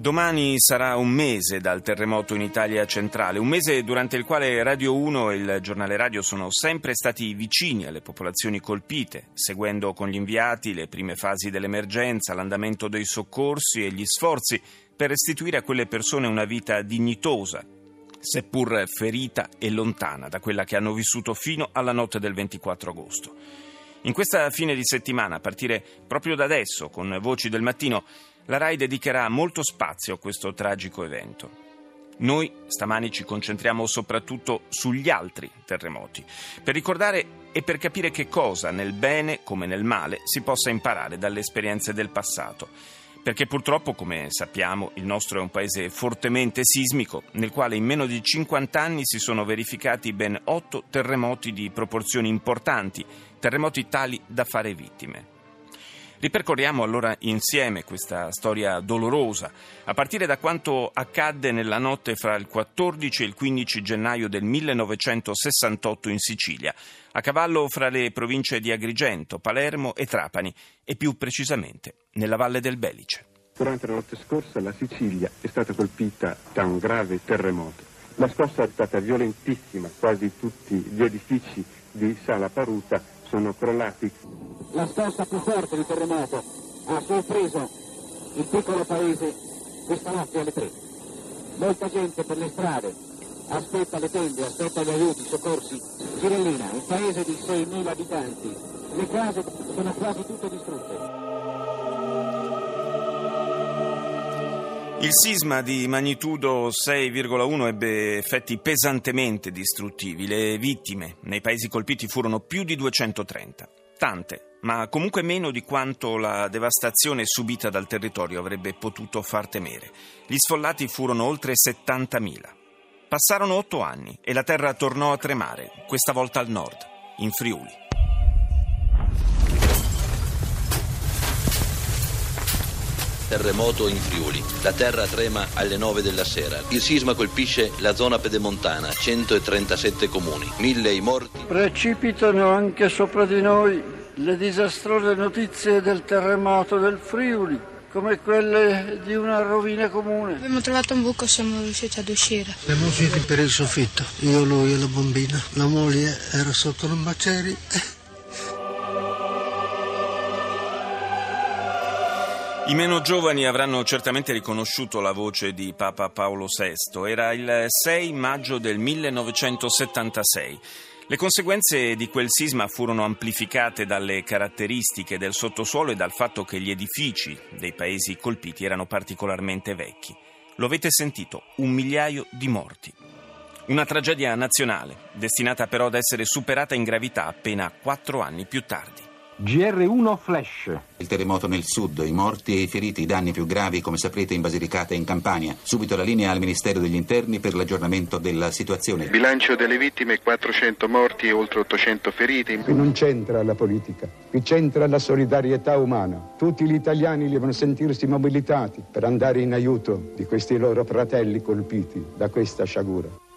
Domani sarà un mese dal terremoto in Italia centrale, un mese durante il quale Radio 1 e il giornale radio sono sempre stati vicini alle popolazioni colpite, seguendo con gli inviati le prime fasi dell'emergenza, l'andamento dei soccorsi e gli sforzi per restituire a quelle persone una vita dignitosa, seppur ferita e lontana da quella che hanno vissuto fino alla notte del 24 agosto. In questa fine di settimana, a partire proprio da adesso, con Voci del Mattino, la RAI dedicherà molto spazio a questo tragico evento. Noi stamani ci concentriamo soprattutto sugli altri terremoti, per ricordare e per capire che cosa, nel bene come nel male, si possa imparare dalle esperienze del passato. Perché purtroppo, come sappiamo, il nostro è un paese fortemente sismico, nel quale in meno di 50 anni si sono verificati ben 8 terremoti di proporzioni importanti, terremoti tali da fare vittime. Ripercorriamo allora insieme questa storia dolorosa, a partire da quanto accadde nella notte fra il 14 e il 15 gennaio del 1968 in Sicilia, a cavallo fra le province di Agrigento, Palermo e Trapani, e più precisamente nella Valle del Belice. Durante la notte scorsa la Sicilia è stata colpita da un grave terremoto. La scossa è stata violentissima, quasi tutti gli edifici di Sala Paruta sono crollati. La scossa più forte di terremoto ha sorpreso il piccolo paese questa notte alle tre. Molta gente per le strade aspetta le tende, aspetta gli aiuti, i soccorsi. Girellina, un paese di 6.000 abitanti, le case sono quasi tutte distrutte. Il sisma di magnitudo 6,1 ebbe effetti pesantemente distruttivi. Le vittime nei paesi colpiti furono più di 230. Tante, ma comunque meno di quanto la devastazione subita dal territorio avrebbe potuto far temere. Gli sfollati furono oltre 70.000. Passarono otto anni e la terra tornò a tremare, questa volta al nord, in Friuli. Terremoto in Friuli. La terra trema alle 9 della sera. Il sisma colpisce la zona pedemontana, 137 comuni, mille i morti. Precipitano anche sopra di noi le disastrose notizie del terremoto del Friuli, come quelle di una rovina comune. Abbiamo trovato un buco, siamo riusciti ad uscire. Siamo usciti per il soffitto, io, lui e la bambina. La moglie era sotto le macerie. I meno giovani avranno certamente riconosciuto la voce di Papa Paolo VI. Era il 6 maggio del 1976. Le conseguenze di quel sisma furono amplificate dalle caratteristiche del sottosuolo e dal fatto che gli edifici dei paesi colpiti erano particolarmente vecchi. Lo avete sentito, un migliaio di morti. Una tragedia nazionale, destinata però ad essere superata in gravità appena quattro anni più tardi. GR1 Flash. Il terremoto nel sud, i morti e i feriti, i danni più gravi, come saprete, in Basilicata e in Campania. Subito la linea al Ministero degli Interni per l'aggiornamento della situazione. Bilancio delle vittime, 400 morti e oltre 800 feriti. Qui non c'entra la politica, qui c'entra la solidarietà umana. Tutti gli italiani devono sentirsi mobilitati per andare in aiuto di questi loro fratelli colpiti da questa sciagura.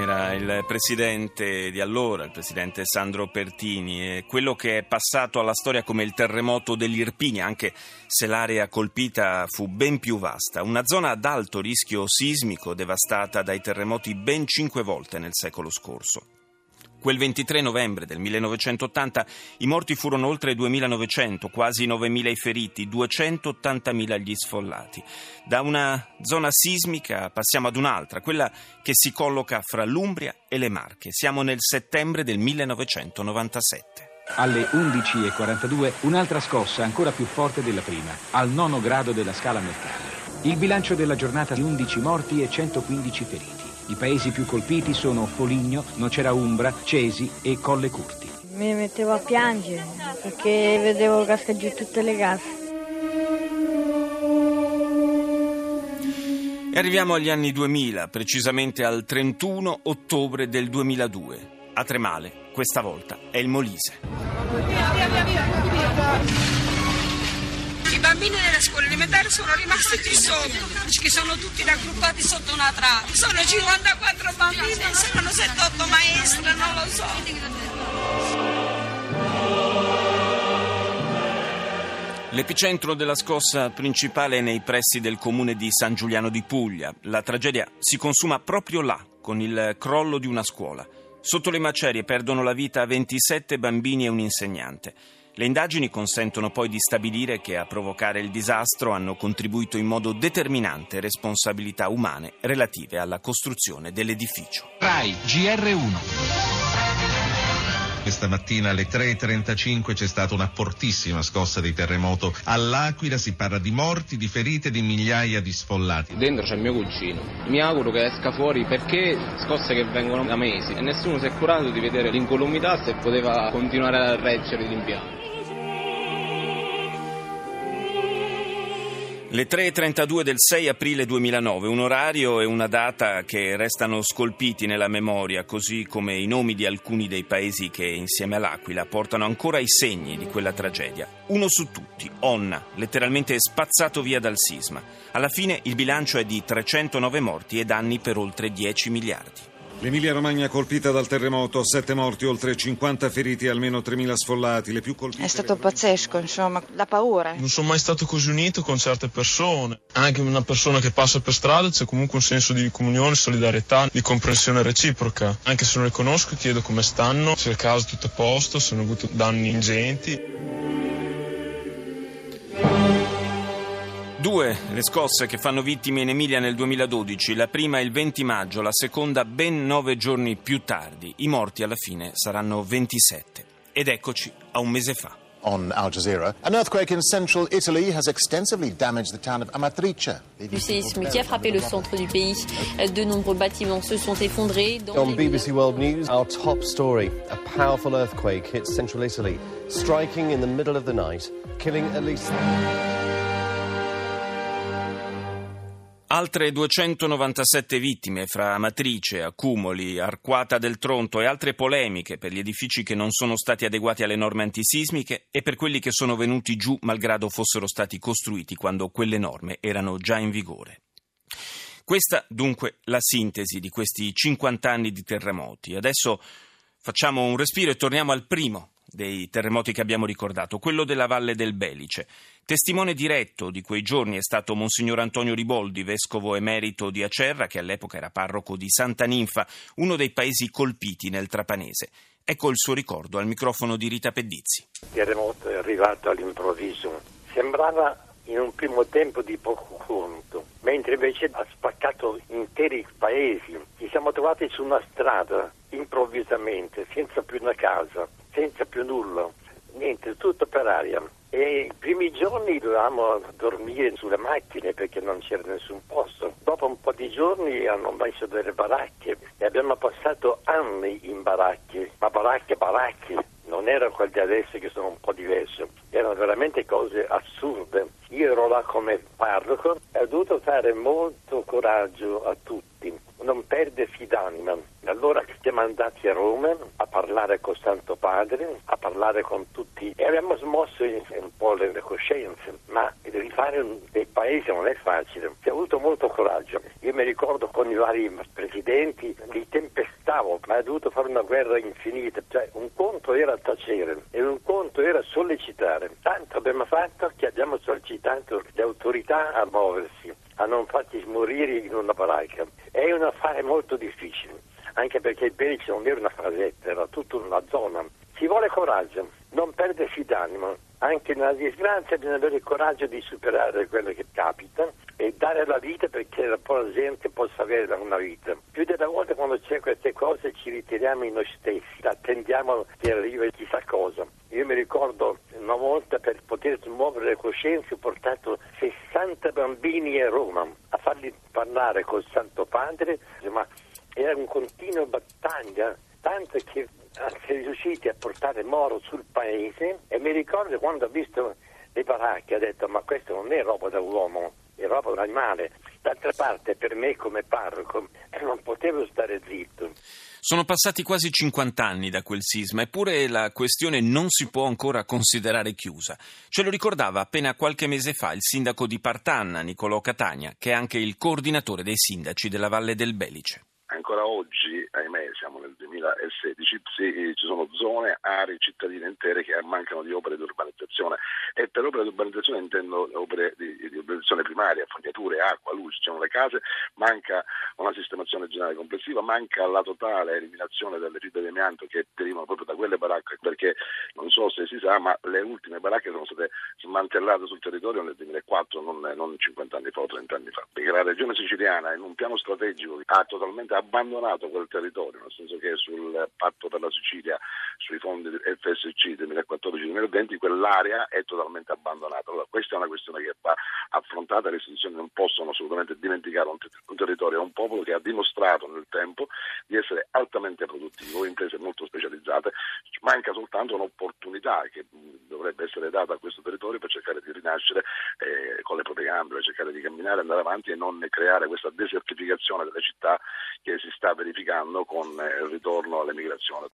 Era il presidente di allora, il presidente Sandro Pertini, e quello che è passato alla storia come il terremoto dell'Irpinia, anche se l'area colpita fu ben più vasta. Una zona ad alto rischio sismico devastata dai terremoti ben cinque volte nel secolo scorso. Quel 23 novembre del 1980 i morti furono oltre 2.900, quasi 9.000 i feriti, 280.000 gli sfollati. Da una zona sismica passiamo ad un'altra, quella che si colloca fra l'Umbria e le Marche. Siamo nel settembre del 1997. Alle 11.42 un'altra scossa ancora più forte della prima, al nono grado della scala Mercalli. Il bilancio della giornata di 11 morti e 115 feriti. I paesi più colpiti sono Foligno, Nocera Umbra, Cesi e Colle Curti. Mi mettevo a piangere perché vedevo cascare giù tutte le case. E arriviamo agli anni 2000, precisamente al 31 ottobre del 2002. A Tremale, questa volta, è il Molise. I bambini delle scuole elementari sono rimasti qui sotto, che sono tutti raggruppati sotto una trave. Sono 54 bambini, saranno 7-8 maestre, non lo so. L'epicentro della scossa principale è nei pressi del comune di San Giuliano di Puglia. La tragedia si consuma proprio là, con il crollo di una scuola. Sotto le macerie perdono la vita 27 bambini e un insegnante. Le indagini consentono poi di stabilire che a provocare il disastro hanno contribuito in modo determinante responsabilità umane relative alla costruzione dell'edificio. RAI GR1 questa mattina alle 3.35 c'è stata una fortissima scossa di terremoto. All'Aquila si parla di morti, di ferite, di migliaia di sfollati. Dentro c'è mio cugino. Mi auguro che esca fuori perché scosse che vengono da mesi e nessuno si è curato di vedere l'incolumità se poteva continuare a reggere l'impianto. Le 3.32 del 6 aprile 2009, un orario e una data che restano scolpiti nella memoria, così come i nomi di alcuni dei paesi che insieme all'Aquila portano ancora i segni di quella tragedia. Uno su tutti, Onna, letteralmente spazzato via dal sisma. Alla fine il bilancio è di 309 morti e danni per oltre 10 miliardi. L'Emilia Romagna colpita dal terremoto, sette morti, oltre 50 feriti, almeno 3.000 sfollati. Le più colpite... È stato pazzesco, insomma, la paura. Non sono mai stato così unito con certe persone. Anche una persona che passa per strada c'è comunque un senso di comunione, solidarietà, di comprensione reciproca. Anche se non le conosco chiedo come stanno, se il caso è tutto a posto, se hanno avuto danni ingenti. Due le scosse che fanno vittime in Emilia nel 2012, la prima il 20 maggio, la seconda ben nove giorni più tardi. I morti alla fine saranno 27. Ed eccoci a un mese fa. On Al Jazeera, an earthquake in central Italy has extensively damaged the town of Amatrice. Du séisme qui a frappé le centre du pays, de nombreux bâtiments se sont effondrés. On BBC World News, our top story: a powerful earthquake hit central Italy, striking in the middle of the night, killing at least. Altre 297 vittime fra Amatrice, Accumoli, Arquata del Tronto e altre polemiche per gli edifici che non sono stati adeguati alle norme antisismiche e per quelli che sono venuti giù malgrado fossero stati costruiti quando quelle norme erano già in vigore. Questa dunque la sintesi di questi 50 anni di terremoti. Adesso facciamo un respiro e torniamo al primo dei terremoti che abbiamo ricordato, quello della Valle del Belice. Testimone diretto di quei giorni è stato Monsignor Antonio Riboldi, vescovo emerito di Acerra, che all'epoca era parroco di Santa Ninfa, uno dei paesi colpiti nel Trapanese. Ecco il suo ricordo al microfono di Rita Pedizzi. Il terremoto è arrivato all'improvviso. Sembrava in un primo tempo di poco conto, mentre invece ha spaccato interi paesi. Ci siamo trovati su una strada improvvisamente, senza più una casa, senza più nulla, niente, tutto per aria. E i primi giorni dovevamo dormire sulle macchine perché non c'era nessun posto. Dopo un po' di giorni hanno messo delle baracche e abbiamo passato anni in baracche, ma baracche, baracche. Non erano quelli di adesso che sono un po' diversi, erano veramente cose assurde. Io ero là come parroco e ho dovuto fare molto coraggio a tutti, non perdersi d'anima. Allora siamo andati a Roma a parlare con Santo Padre, a parlare con tutti e abbiamo smosso un po' le coscienze, ma rifare dei paesi non è facile. Si è avuto molto coraggio. Io mi ricordo con i vari presidenti li tempestavo, ma ho dovuto fare una guerra infinita. Cioè, un conto era tacere e un conto era sollecitare. Tanto abbiamo fatto che abbiamo sollecitato le autorità a muoversi, a non farci morire in una baracca. È un affare molto difficile anche perché Belice non era una frasetta, era tutta una zona. Ci vuole coraggio, non perdersi d'animo. Anche nella disgrazia bisogna avere il coraggio di superare quello che capita e dare la vita perché la gente possa avere una vita. Più delle volte quando c'è queste cose ci ritiriamo in noi stessi, attendiamo che arrivi chissà cosa. Io mi ricordo una volta per poter smuovere le coscienze ho portato 60 bambini a Roma a farli parlare col Santo Padre, ma era un continuo battaglia, tanto che si è riusciti a portare Moro sul paese e mi ricordo quando ho visto le baracche ho detto ma questo non è roba da uomo, è roba da animale. D'altra parte per me come parroco non potevo stare zitto. Sono passati quasi 50 anni da quel sisma, eppure la questione non si può ancora considerare chiusa. Ce lo ricordava appena qualche mese fa il sindaco di Partanna, Nicolò Catania, che è anche il coordinatore dei sindaci della Valle del Belice. Ancora oggi, ahimè, siamo nel 2016, sì, ci sono zone, aree cittadine intere che mancano di opere di urbanizzazione. E per opere di urbanizzazione intendo opere di, di urbanizzazione primaria, fognature, acqua, luce, ci sono le case, manca una sistemazione generale complessiva, manca la totale eliminazione delle fibre di amianto che derivano proprio da quelle baracche perché non so se si sa ma le ultime baracche sono state smantellate sul territorio nel 2004, non, non 50 anni fa o 30 anni fa, perché la regione siciliana in un piano strategico ha totalmente abbandonato quel territorio, nel senso che sul patto per la Sicilia, sui fondi FSC 2014-2020, quell'area è totalmente abbandonata. Allora, questa è una questione che va affrontata, le istituzioni non possono assolutamente dimenticare un, un territorio, un popolo che ha dimostrato nel tempo di essere altamente produttivo, imprese molto specializzate, manca soltanto un'opportunità che dovrebbe essere data a questo territorio per cercare di rinascere eh, con le proprie gambe, cercare di camminare, andare avanti e non creare questa desertificazione delle città che si sta verificando con eh, il ritorno all'emigrazione.